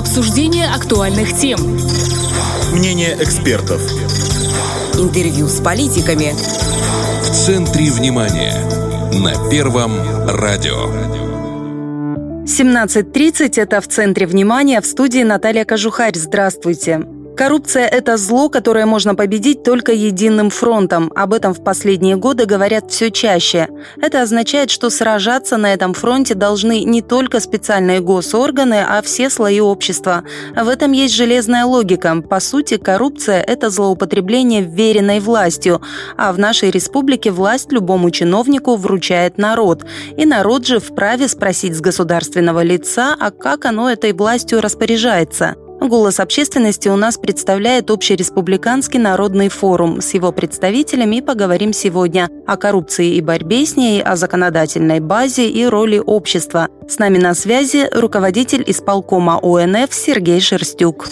Обсуждение актуальных тем. Мнение экспертов. Интервью с политиками. В центре внимания. На Первом радио. 17.30 – это «В центре внимания» в студии Наталья Кожухарь. Здравствуйте. Коррупция – это зло, которое можно победить только единым фронтом. Об этом в последние годы говорят все чаще. Это означает, что сражаться на этом фронте должны не только специальные госорганы, а все слои общества. В этом есть железная логика. По сути, коррупция – это злоупотребление веренной властью. А в нашей республике власть любому чиновнику вручает народ. И народ же вправе спросить с государственного лица, а как оно этой властью распоряжается. Голос общественности у нас представляет Общереспубликанский народный форум. С его представителями поговорим сегодня о коррупции и борьбе с ней, о законодательной базе и роли общества. С нами на связи руководитель исполкома ОНФ Сергей Шерстюк.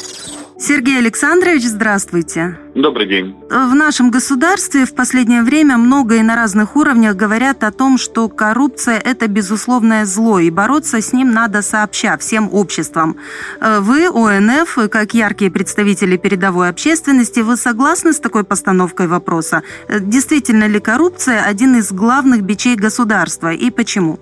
Сергей Александрович, здравствуйте. Добрый день. В нашем государстве в последнее время много и на разных уровнях говорят о том, что коррупция – это безусловное зло, и бороться с ним надо сообща, всем обществам. Э, вы, ОНФ, как яркие представители передовой общественности, вы согласны с такой постановкой вопроса? Э, действительно ли коррупция – один из главных бичей государства, и почему?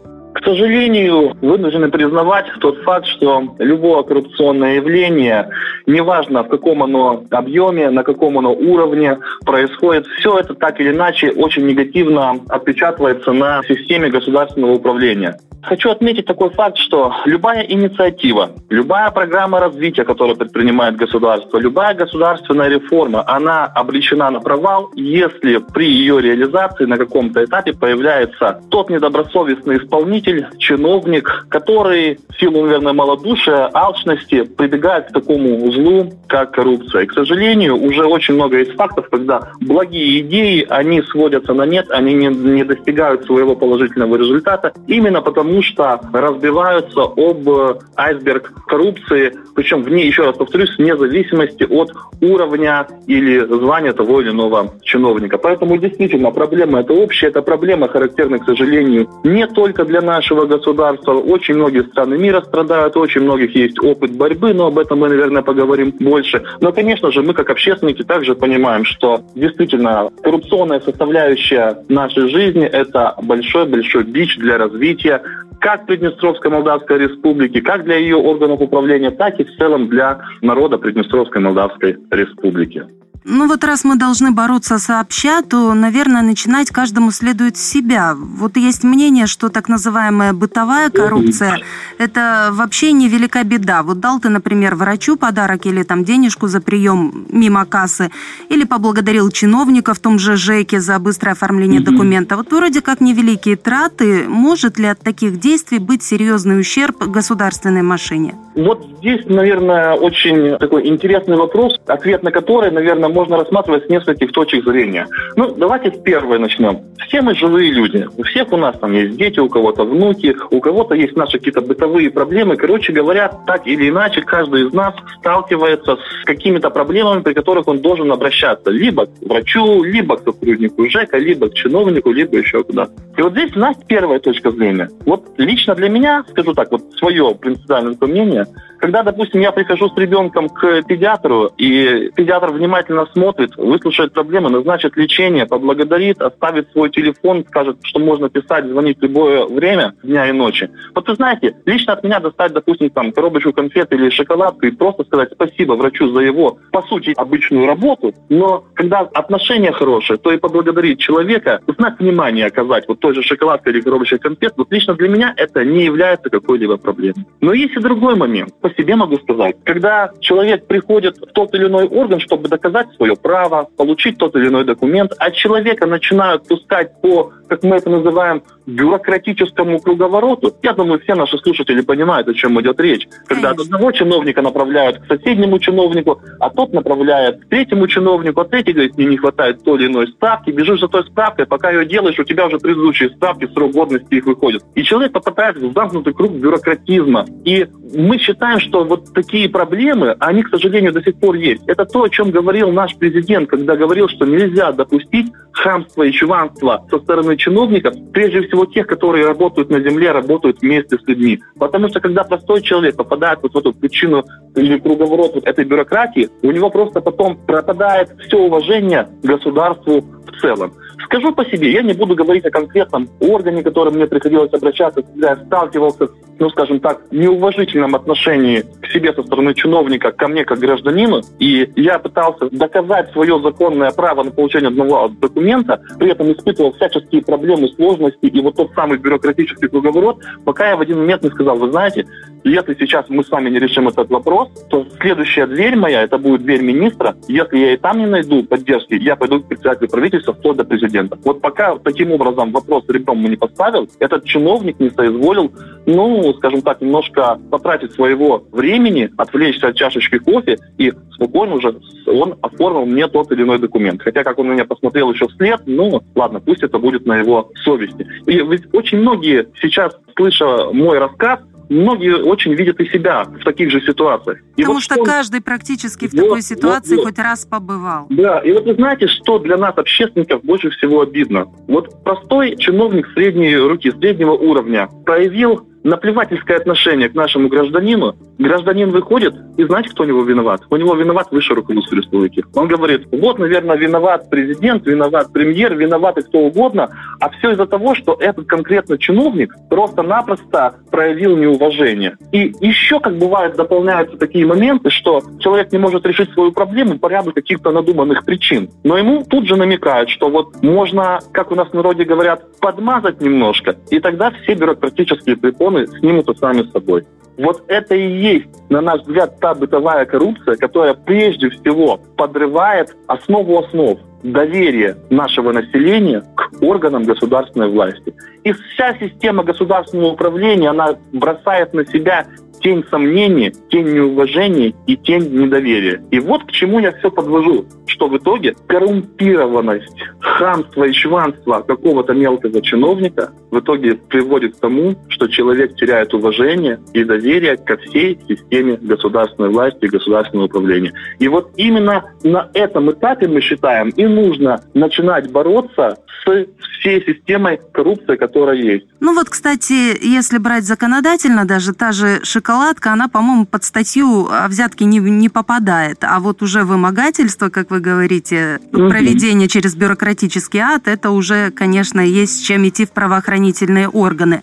Сожалению, вынуждены признавать тот факт, что любое коррупционное явление, неважно в каком оно объеме, на каком оно уровне происходит, все это так или иначе очень негативно отпечатывается на системе государственного управления. Хочу отметить такой факт, что любая инициатива, любая программа развития, которую предпринимает государство, любая государственная реформа, она обречена на провал, если при ее реализации на каком-то этапе появляется тот недобросовестный исполнитель, чиновник, который в силу, наверное, малодушия, алчности прибегает к такому злу, как коррупция. И, к сожалению, уже очень много есть фактов, когда благие идеи, они сводятся на нет, они не, не достигают своего положительного результата, именно потому что разбиваются об э, айсберг коррупции, причем вне, еще раз повторюсь, вне зависимости от уровня или звания того или иного чиновника. Поэтому действительно проблема это общая, это проблема характерна, к сожалению, не только для нашего государства. Очень многие страны мира страдают, очень многих есть опыт борьбы, но об этом мы, наверное, поговорим больше. Но, конечно же, мы как общественники также понимаем, что действительно коррупционная составляющая нашей жизни – это большой-большой бич для развития как Приднестровской Молдавской Республики, как для ее органов управления, так и в целом для народа Приднестровской Молдавской Республики. Ну вот раз мы должны бороться сообща, то, наверное, начинать каждому следует с себя. Вот есть мнение, что так называемая бытовая коррупция – это вообще не велика беда. Вот дал ты, например, врачу подарок или там денежку за прием мимо кассы, или поблагодарил чиновника в том же ЖЭКе за быстрое оформление документа. Вот вроде как невеликие траты. Может ли от таких действий быть серьезный ущерб государственной машине? Вот здесь, наверное, очень такой интересный вопрос, ответ на который, наверное, можно рассматривать с нескольких точек зрения. Ну, давайте с первой начнем. Все мы живые люди. У всех у нас там есть дети, у кого-то внуки, у кого-то есть наши какие-то бытовые проблемы. Короче говоря, так или иначе, каждый из нас сталкивается с какими-то проблемами, при которых он должен обращаться. Либо к врачу, либо к сотруднику ЖЭКа, либо к чиновнику, либо еще куда. И вот здесь у нас первая точка зрения. Вот лично для меня, скажу так, вот свое принципиальное мнение, когда, допустим, я прихожу с ребенком к педиатру, и педиатр внимательно смотрит, выслушает проблемы, назначит лечение, поблагодарит, оставит свой телефон, скажет, что можно писать, звонить в любое время дня и ночи. Вот вы знаете, лично от меня достать, допустим, там коробочку конфет или шоколадку и просто сказать спасибо врачу за его, по сути, обычную работу, но когда отношения хорошие, то и поблагодарить человека, знак внимания оказать, вот той же шоколадкой или коробочкой конфет, вот лично для меня это не является какой-либо проблемой. Но есть и другой момент по себе могу сказать. Когда человек приходит в тот или иной орган, чтобы доказать свое право, получить тот или иной документ, а человека начинают пускать по, как мы это называем, бюрократическому круговороту, я думаю, все наши слушатели понимают, о чем идет речь. Когда Конечно. одного чиновника направляют к соседнему чиновнику, а тот направляет к третьему чиновнику, а третий говорит, мне не хватает той или иной справки, бежишь за той справкой, пока ее делаешь, у тебя уже предыдущие справки, срок годности их выходит. И человек попадает в замкнутый круг бюрократизма. И мы считаем, что вот такие проблемы, они, к сожалению, до сих пор есть. Это то, о чем говорил наш президент, когда говорил, что нельзя допустить хамство и чуванство со стороны чиновников, прежде всего всего тех, которые работают на земле, работают вместе с людьми. Потому что когда простой человек попадает вот в эту причину или круговорот вот этой бюрократии, у него просто потом пропадает все уважение к государству в целом. Скажу по себе, я не буду говорить о конкретном органе, к которому мне приходилось обращаться, когда я сталкивался, ну, скажем так, неуважительном отношении к себе со стороны чиновника, ко мне как гражданину, и я пытался доказать свое законное право на получение одного документа, при этом испытывал всяческие проблемы, сложности. И вот тот самый бюрократический круговорот, пока я в один момент не сказал, вы знаете, если сейчас мы с вами не решим этот вопрос, то следующая дверь моя, это будет дверь министра, если я и там не найду поддержки, я пойду к председателю правительства, вплоть до президента. Вот пока таким образом вопрос ребром мы не поставил, этот чиновник не соизволил, ну, скажем так, немножко потратить своего времени, отвлечься от чашечки кофе и спокойно уже он оформил мне тот или иной документ. Хотя, как он меня посмотрел еще вслед, ну, ладно, пусть это будет на его совести. И ведь очень многие сейчас, слыша мой рассказ, многие очень видят и себя в таких же ситуациях. И Потому вот что, что каждый практически в вот, такой ситуации вот, вот. хоть раз побывал. Да, и вот вы знаете, что для нас, общественников, больше всего обидно? Вот простой чиновник средней руки, среднего уровня проявил наплевательское отношение к нашему гражданину, гражданин выходит, и знаете, кто у него виноват? У него виноват высшее руководство республики. Он говорит, вот, наверное, виноват президент, виноват премьер, виноват и кто угодно, а все из-за того, что этот конкретно чиновник просто-напросто проявил неуважение. И еще, как бывает, дополняются такие моменты, что человек не может решить свою проблему по ряду каких-то надуманных причин. Но ему тут же намекают, что вот можно, как у нас в народе говорят, подмазать немножко, и тогда все бюрократические препоны законы снимутся сами собой. Вот это и есть, на наш взгляд, та бытовая коррупция, которая прежде всего подрывает основу основ доверие нашего населения к органам государственной власти. И вся система государственного управления, она бросает на себя тень сомнений, тень неуважения и тень недоверия. И вот к чему я все подвожу, что в итоге коррумпированность, хамство и чванство какого-то мелкого чиновника в итоге приводит к тому, что человек теряет уважение и доверие ко всей системе государственной власти и государственного управления. И вот именно на этом этапе, мы считаем, и нужно начинать бороться с всей системой коррупции, которая есть. Ну вот, кстати, если брать законодательно, даже та же шоколадка, она, по-моему, под статью о взятке не, не попадает. А вот уже вымогательство, как вы говорите, угу. проведение через бюрократический ад, это уже, конечно, есть с чем идти в правоохранительные органы.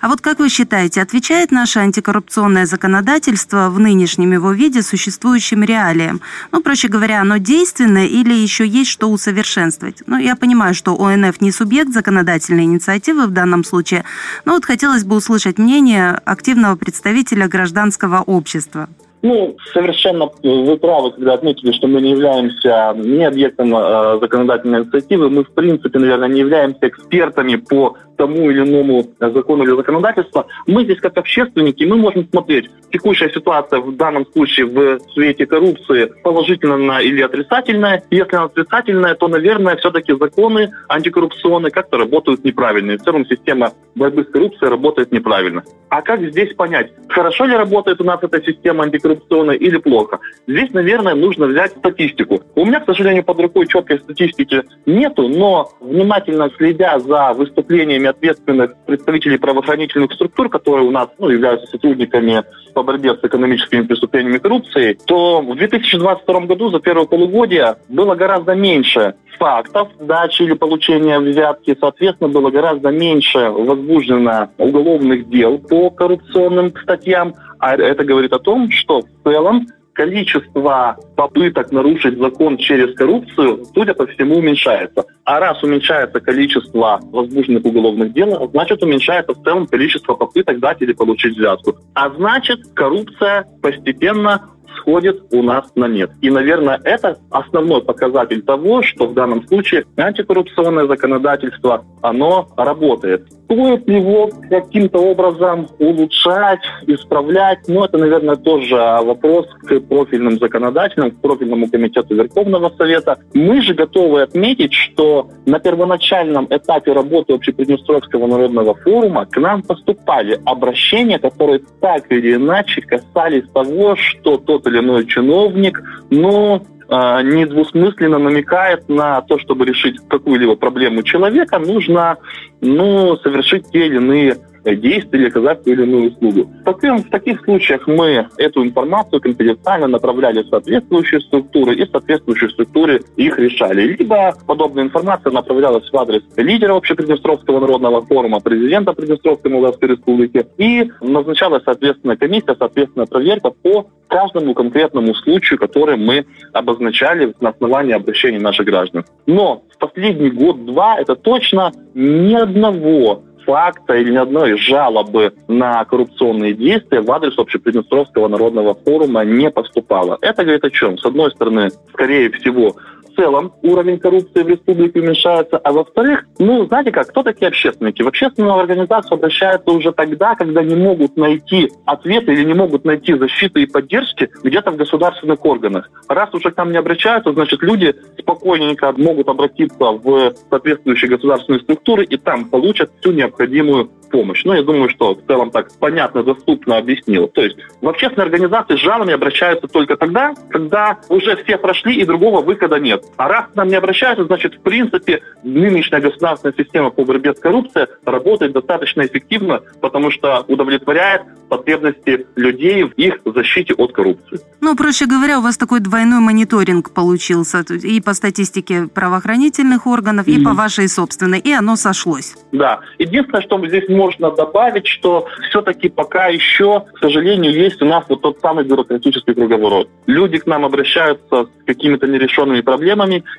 А вот как вы считаете, отвечает наше антикоррупционное законодательство в нынешнем его виде существующим реалиям? Ну, проще говоря, оно действенное или еще есть что усовершенствовать? Ну, я понимаю, что ОНФ не субъект законодательной инициативы в данном случае, но вот хотелось бы услышать мнение активного представителя гражданского общества. Ну, совершенно вы правы, когда отметили, что мы не являемся не объектом э, законодательной инициативы. Мы, в принципе, наверное, не являемся экспертами по тому или иному закону или законодательству. Мы здесь, как общественники, мы можем смотреть, текущая ситуация в данном случае в свете коррупции положительная или отрицательная. Если она отрицательная, то, наверное, все-таки законы антикоррупционные как-то работают неправильно. И в целом система борьбы с коррупцией работает неправильно. А как здесь понять, хорошо ли работает у нас эта система антикоррупционная или плохо? Здесь, наверное, нужно взять статистику. У меня, к сожалению, под рукой четкой статистики нету, но внимательно следя за выступлениями ответственных представителей правоохранительных структур, которые у нас ну, являются сотрудниками по борьбе с экономическими преступлениями и коррупцией, то в 2022 году за первое полугодие было гораздо меньше фактов дачи или получения взятки. Соответственно, было гораздо меньше возбуждено уголовных дел по коррупционным статьям. А это говорит о том, что в целом количество попыток нарушить закон через коррупцию, судя по всему, уменьшается. А раз уменьшается количество возбужденных уголовных дел, значит уменьшается в целом количество попыток дать или получить взятку. А значит, коррупция постепенно сходит у нас на нет. И, наверное, это основной показатель того, что в данном случае антикоррупционное законодательство, оно работает. Стоит ли его каким-то образом улучшать, исправлять? Ну, это, наверное, тоже вопрос к профильным законодателям, к профильному комитету Верховного Совета. Мы же готовы отметить, что на первоначальном этапе работы Общеприднестровского народного форума к нам поступали обращения, которые так или иначе касались того, что тот или иной чиновник, ну, недвусмысленно намекает на то, чтобы решить какую-либо проблему человека, нужно ну, совершить те или иные действия или оказать ту или иную услугу. Таким, в таких случаях мы эту информацию конфиденциально направляли в соответствующие структуры и в соответствующие структуры их решали. Либо подобная информация направлялась в адрес лидера Общеприднестровского народного форума, президента Приднестровской Молдавской Республики и назначалась, соответственно, комиссия, соответственно, проверка по каждому конкретному случаю, который мы обозначали на основании обращений наших граждан. Но в последний год-два это точно ни одного факта или ни одной жалобы на коррупционные действия в адрес Общеприднестровского народного форума не поступало. Это говорит о чем? С одной стороны, скорее всего, в целом уровень коррупции в республике уменьшается, а во-вторых, ну, знаете как, кто такие общественники? В общественную организацию обращаются уже тогда, когда не могут найти ответы или не могут найти защиты и поддержки где-то в государственных органах. Раз уже к нам не обращаются, значит, люди спокойненько могут обратиться в соответствующие государственные структуры и там получат всю необходимую помощь. Ну, я думаю, что в целом так понятно, доступно объяснил. То есть в общественной организации с жалобами обращаются только тогда, когда уже все прошли и другого выхода нет. А раз к нам не обращаются, значит, в принципе, нынешняя государственная система по борьбе с коррупцией работает достаточно эффективно, потому что удовлетворяет потребности людей в их защите от коррупции. Ну, проще говоря, у вас такой двойной мониторинг получился и по статистике правоохранительных органов, и mm-hmm. по вашей собственной, и оно сошлось. Да. Единственное, что здесь можно добавить, что все-таки пока еще, к сожалению, есть у нас вот тот самый бюрократический круговорот. Люди к нам обращаются с какими-то нерешенными проблемами,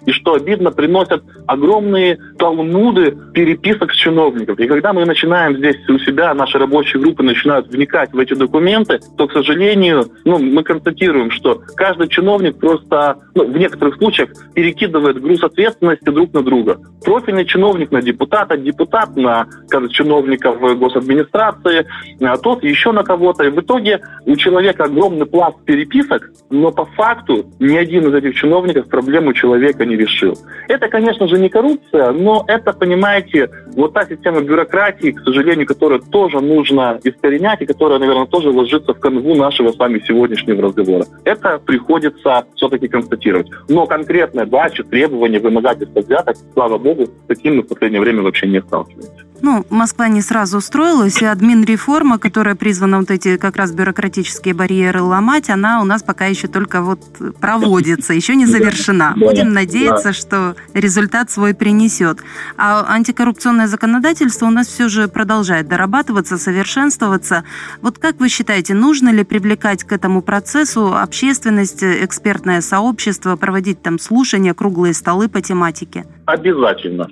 и что обидно, приносят огромные талмуды переписок с чиновников. И когда мы начинаем здесь у себя, наши рабочие группы начинают вникать в эти документы, то, к сожалению, ну, мы констатируем, что каждый чиновник просто, ну, в некоторых случаях, перекидывает груз ответственности друг на друга. Профильный чиновник на депутата, депутат на чиновника в госадминистрации, а тот еще на кого-то. И в итоге у человека огромный пласт переписок, но по факту ни один из этих чиновников проблему человека не решил. Это, конечно же, не коррупция, но это, понимаете, вот та система бюрократии, к сожалению, которую тоже нужно искоренять и которая, наверное, тоже ложится в канву нашего с вами сегодняшнего разговора. Это приходится все-таки констатировать. Но конкретное дача, требования, вымогательство взяток, слава богу, с таким мы в последнее время вообще не сталкиваемся. Ну, Москва не сразу устроилась, и админ-реформа, которая призвана вот эти как раз бюрократические барьеры ломать, она у нас пока еще только вот проводится, еще не завершена. Будем надеяться, что результат свой принесет. А антикоррупционное законодательство у нас все же продолжает дорабатываться, совершенствоваться. Вот как вы считаете, нужно ли привлекать к этому процессу общественность, экспертное сообщество, проводить там слушания, круглые столы по тематике? Обязательно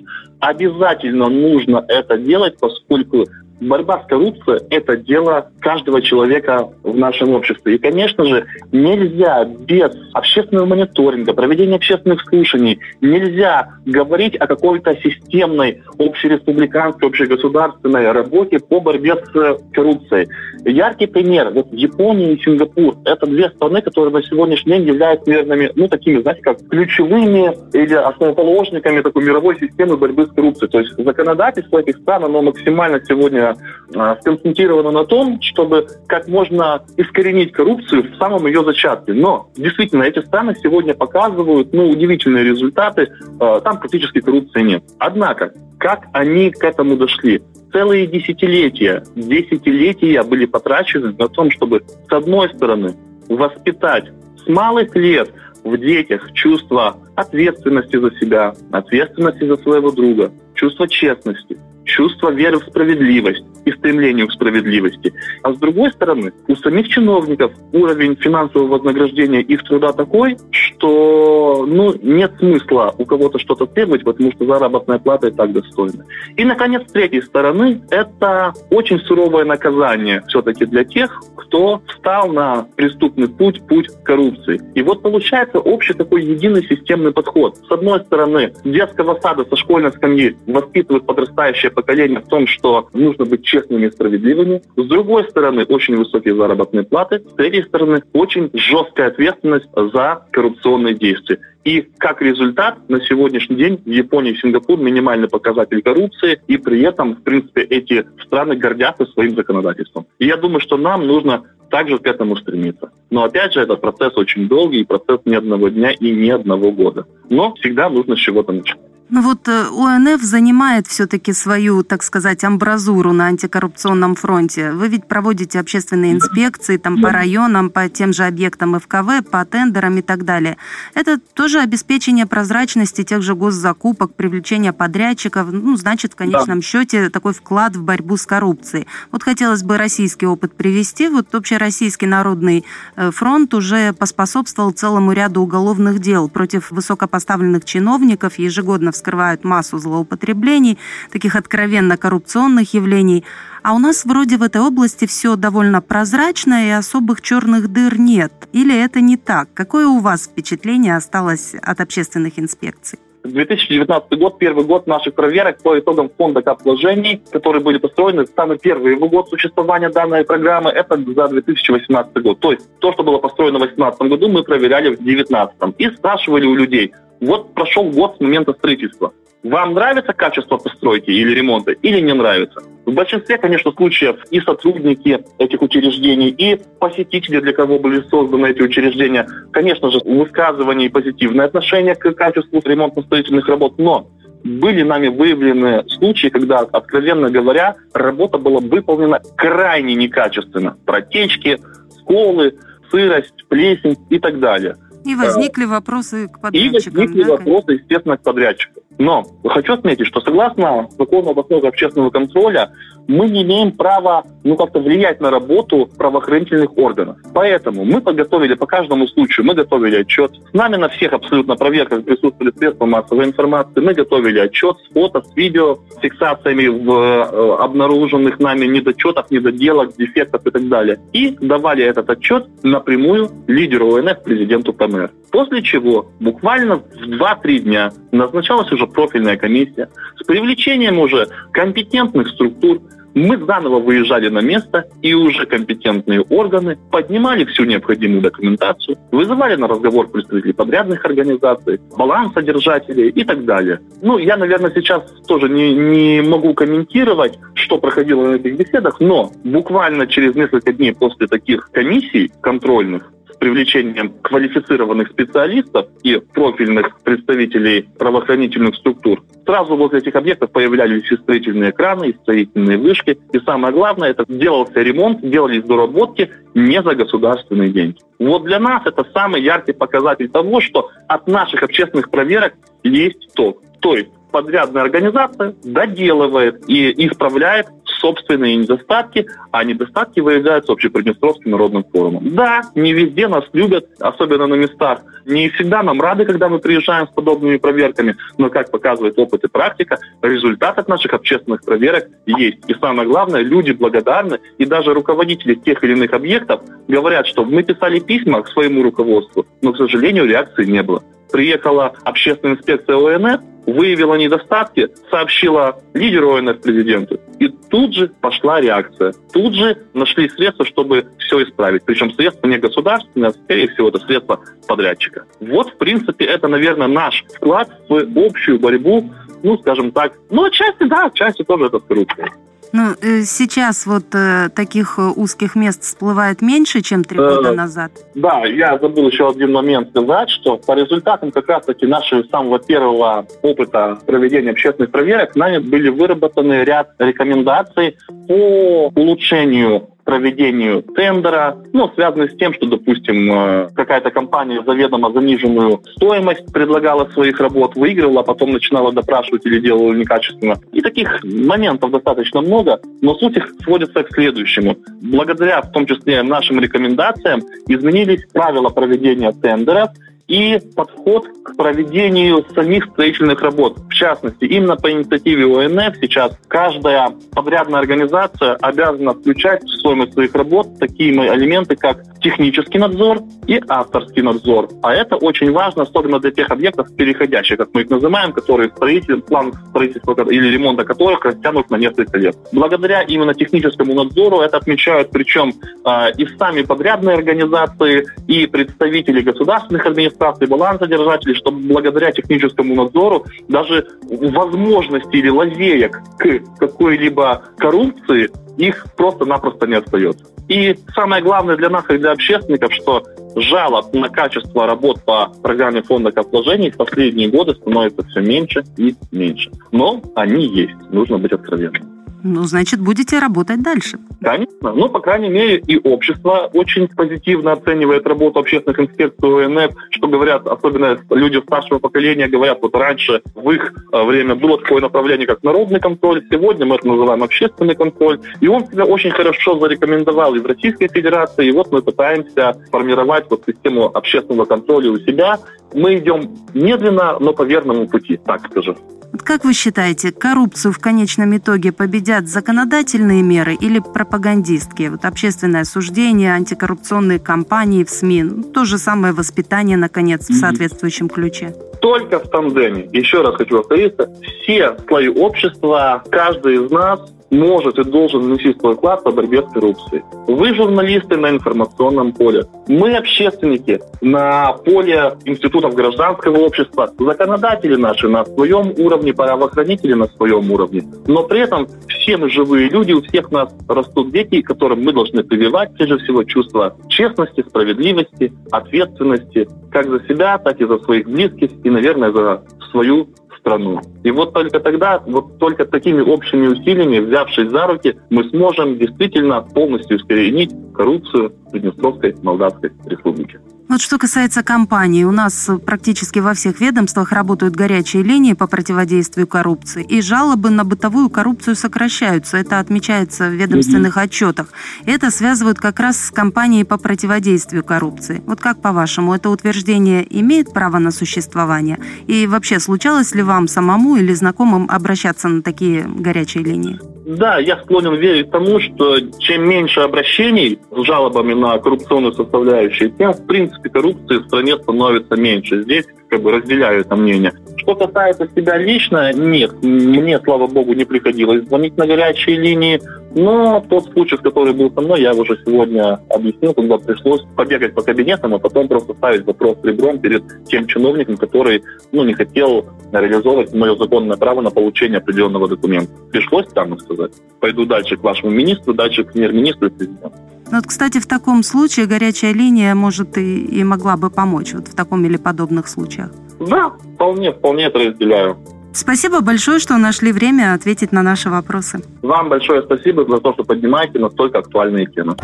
обязательно нужно это делать, поскольку борьба с коррупцией – это дело каждого человека в нашем обществе. И, конечно же, нельзя без общественного мониторинга, проведения общественных слушаний, нельзя говорить о какой-то системной общереспубликанской, общегосударственной работе по борьбе с коррупцией. Яркий пример. Вот Япония и Сингапур – это две страны, которые на сегодняшний день являются, наверное, ну, такими, знаете, как ключевыми или основоположниками такой мировой системы борьбы с коррупцией. То есть законодательство этих стран, оно максимально сегодня э, сконцентрировано на том, чтобы как можно искоренить коррупцию в самом ее зачатке. Но действительно, эти страны сегодня показывают ну, удивительные результаты. Э, там практически коррупции нет. Однако, как они к этому дошли? Целые десятилетия, десятилетия были потрачены на том, чтобы, с одной стороны, воспитать с малых лет в детях чувство ответственности за себя, ответственности за своего друга, чувство честности, чувство веры в справедливость и стремлению к справедливости. А с другой стороны, у самих чиновников уровень финансового вознаграждения их труда такой, что ну, нет смысла у кого-то что-то требовать, потому что заработная плата и так достойна. И, наконец, с третьей стороны, это очень суровое наказание все-таки для тех, кто встал на преступный путь, путь коррупции. И вот получается общий такой единый системный подход. С одной стороны, детского сада со школьной скамьи воспитывают подрастающее поколения в том, что нужно быть честными и справедливыми. С другой стороны, очень высокие заработные платы. С третьей стороны, очень жесткая ответственность за коррупционные действия. И как результат, на сегодняшний день в Японии и Сингапур минимальный показатель коррупции, и при этом, в принципе, эти страны гордятся своим законодательством. И я думаю, что нам нужно также к этому стремиться. Но опять же, этот процесс очень долгий, процесс не одного дня и не одного года. Но всегда нужно с чего-то начать. Ну вот э, УНФ занимает все-таки свою, так сказать, амбразуру на антикоррупционном фронте. Вы ведь проводите общественные инспекции там по районам, по тем же объектам ФКВ, по тендерам и так далее. Это тоже обеспечение прозрачности тех же госзакупок, привлечение подрядчиков, ну, значит, в конечном да. счете такой вклад в борьбу с коррупцией. Вот хотелось бы российский опыт привести. Вот общероссийский народный э, фронт уже поспособствовал целому ряду уголовных дел против высокопоставленных чиновников, ежегодно вскрывают массу злоупотреблений, таких откровенно коррупционных явлений. А у нас вроде в этой области все довольно прозрачно и особых черных дыр нет. Или это не так? Какое у вас впечатление осталось от общественных инспекций? 2019 год, первый год наших проверок по итогам фонда капвложений, которые были построены, самый первый год существования данной программы, это за 2018 год. То есть то, что было построено в 2018 году, мы проверяли в 2019. И спрашивали у людей, вот прошел год с момента строительства. Вам нравится качество постройки или ремонта, или не нравится? В большинстве, конечно, случаев и сотрудники этих учреждений, и посетители, для кого были созданы эти учреждения, конечно же, высказывание и позитивное отношение к качеству ремонтно-строительных работ, но были нами выявлены случаи, когда, откровенно говоря, работа была выполнена крайне некачественно. Протечки, сколы, сырость, плесень и так далее. И возникли вопросы к подрядчикам. И возникли да, вопросы, естественно, к подрядчикам. Но хочу отметить, что согласно закону областного общественного контроля, мы не имеем права ну, как-то влиять на работу правоохранительных органов. Поэтому мы подготовили по каждому случаю, мы готовили отчет. С нами на всех абсолютно проверках присутствовали средства массовой информации. Мы готовили отчет с фото, с видео, с фиксациями в э, обнаруженных нами недочетах, недоделок, дефектов и так далее. И давали этот отчет напрямую лидеру ОНФ, президенту ПМР. После чего буквально в 2-3 дня назначалась уже профильная комиссия с привлечением уже компетентных структур, мы заново выезжали на место, и уже компетентные органы поднимали всю необходимую документацию, вызывали на разговор представителей подрядных организаций, балансодержателей и так далее. Ну, я, наверное, сейчас тоже не, не могу комментировать, что проходило на этих беседах, но буквально через несколько дней после таких комиссий контрольных привлечением квалифицированных специалистов и профильных представителей правоохранительных структур, сразу возле этих объектов появлялись и строительные краны, и строительные вышки. И самое главное, это делался ремонт, делались доработки не за государственные деньги. Вот для нас это самый яркий показатель того, что от наших общественных проверок есть ток. То есть подрядная организация доделывает и исправляет собственные недостатки, а недостатки выявляются общеприднестровским народным форумом. Да, не везде нас любят, особенно на местах. Не всегда нам рады, когда мы приезжаем с подобными проверками, но, как показывает опыт и практика, результат от наших общественных проверок есть. И самое главное, люди благодарны, и даже руководители тех или иных объектов говорят, что мы писали письма к своему руководству, но, к сожалению, реакции не было приехала общественная инспекция ОНФ, выявила недостатки, сообщила лидеру ОНФ президенту, и тут же пошла реакция. Тут же нашли средства, чтобы все исправить. Причем средства не государственные, а, скорее всего, это средства подрядчика. Вот, в принципе, это, наверное, наш вклад в общую борьбу, ну, скажем так, ну, отчасти, да, отчасти тоже это с. Ну, э, сейчас вот э, таких э, узких мест всплывает меньше, чем три года назад. Да, я забыл еще один момент сказать, что по результатам как раз-таки нашего самого первого опыта проведения общественных проверок нами были выработаны ряд рекомендаций по улучшению проведению тендера, ну, связанный с тем, что, допустим, э, какая-то компания заведомо заниженную стоимость предлагала своих работ, выигрывала, а потом начинала допрашивать или делала некачественно. И таких моментов достаточно много, но суть их сводится к следующему. Благодаря, в том числе, нашим рекомендациям изменились правила проведения тендеров, и подход к проведению самих строительных работ. В частности, именно по инициативе ОНФ сейчас каждая подрядная организация обязана включать в стоимость своих работ такие элементы, как технический надзор и авторский надзор. А это очень важно, особенно для тех объектов переходящих, как мы их называем, которые строитель, план строительства или ремонта которых растянут на несколько лет. Благодаря именно техническому надзору это отмечают причем э, и сами подрядные организации, и представители государственных администраций, балансодержателей, что благодаря техническому надзору даже возможности или лазеек к какой-либо коррупции их просто-напросто не остается. И самое главное для нас, как для общественников, что жалоб на качество работ по программе фонда вложений в последние годы становится все меньше и меньше. Но они есть, нужно быть откровенным. Ну, значит, будете работать дальше. Конечно. Ну, по крайней мере, и общество очень позитивно оценивает работу общественных инспекций ОНФ, что говорят, особенно люди старшего поколения, говорят, вот раньше в их э, время было такое направление, как народный контроль, сегодня мы это называем общественный контроль, и он себя очень хорошо зарекомендовал и в Российской Федерации, и вот мы пытаемся формировать вот систему общественного контроля у себя. Мы идем медленно, но по верному пути, так скажем. Вот как вы считаете, коррупцию в конечном итоге победят законодательные меры или пропагандистские? Вот общественное осуждение, антикоррупционные кампании в СМИ, ну, то же самое воспитание, наконец, в соответствующем ключе? Только в тандеме. Еще раз хочу повториться. Все слои общества, каждый из нас может и должен внести свой вклад по борьбе с коррупцией. Вы журналисты на информационном поле. Мы общественники на поле институтов гражданского общества. Законодатели наши на своем уровне, правоохранители на своем уровне. Но при этом все мы живые люди, у всех нас растут дети, которым мы должны прививать, прежде всего, чувство честности, справедливости, ответственности, как за себя, так и за своих близких и, наверное, за свою страну. И вот только тогда, вот только такими общими усилиями, взявшись за руки, мы сможем действительно полностью искоренить коррупцию в Приднестровской Молдавской Республике. Вот что касается компаний, у нас практически во всех ведомствах работают горячие линии по противодействию коррупции, и жалобы на бытовую коррупцию сокращаются. Это отмечается в ведомственных mm-hmm. отчетах. Это связывают как раз с компанией по противодействию коррупции. Вот как по-вашему, это утверждение имеет право на существование? И вообще, случалось ли вам самому или знакомым обращаться на такие горячие линии? Да, я склонен верить тому, что чем меньше обращений с жалобами на коррупционную составляющую, тем, в принципе, коррупции в стране становится меньше. Здесь как бы разделяю это мнение. Что касается себя лично, нет, мне, слава богу, не приходилось звонить на горячие линии, но тот случай, который был со мной, я уже сегодня объяснил, когда пришлось побегать по кабинетам, а потом просто ставить вопрос ребром перед тем чиновником, который ну, не хотел реализовывать мое законное право на получение определенного документа. Пришлось там сказать. Пойду дальше к вашему министру, дальше к премьер-министру президенту. Ну вот, кстати, в таком случае горячая линия может и, и могла бы помочь вот в таком или подобных случаях. Да, вполне, вполне это разделяю. Спасибо большое, что нашли время ответить на наши вопросы. Вам большое спасибо за то, что поднимаете настолько актуальные темы.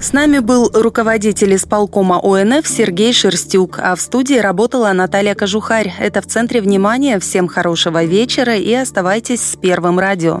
С нами был руководитель исполкома ОНФ Сергей Шерстюк, а в студии работала Наталья Кожухарь. Это в центре внимания. Всем хорошего вечера и оставайтесь с Первым радио.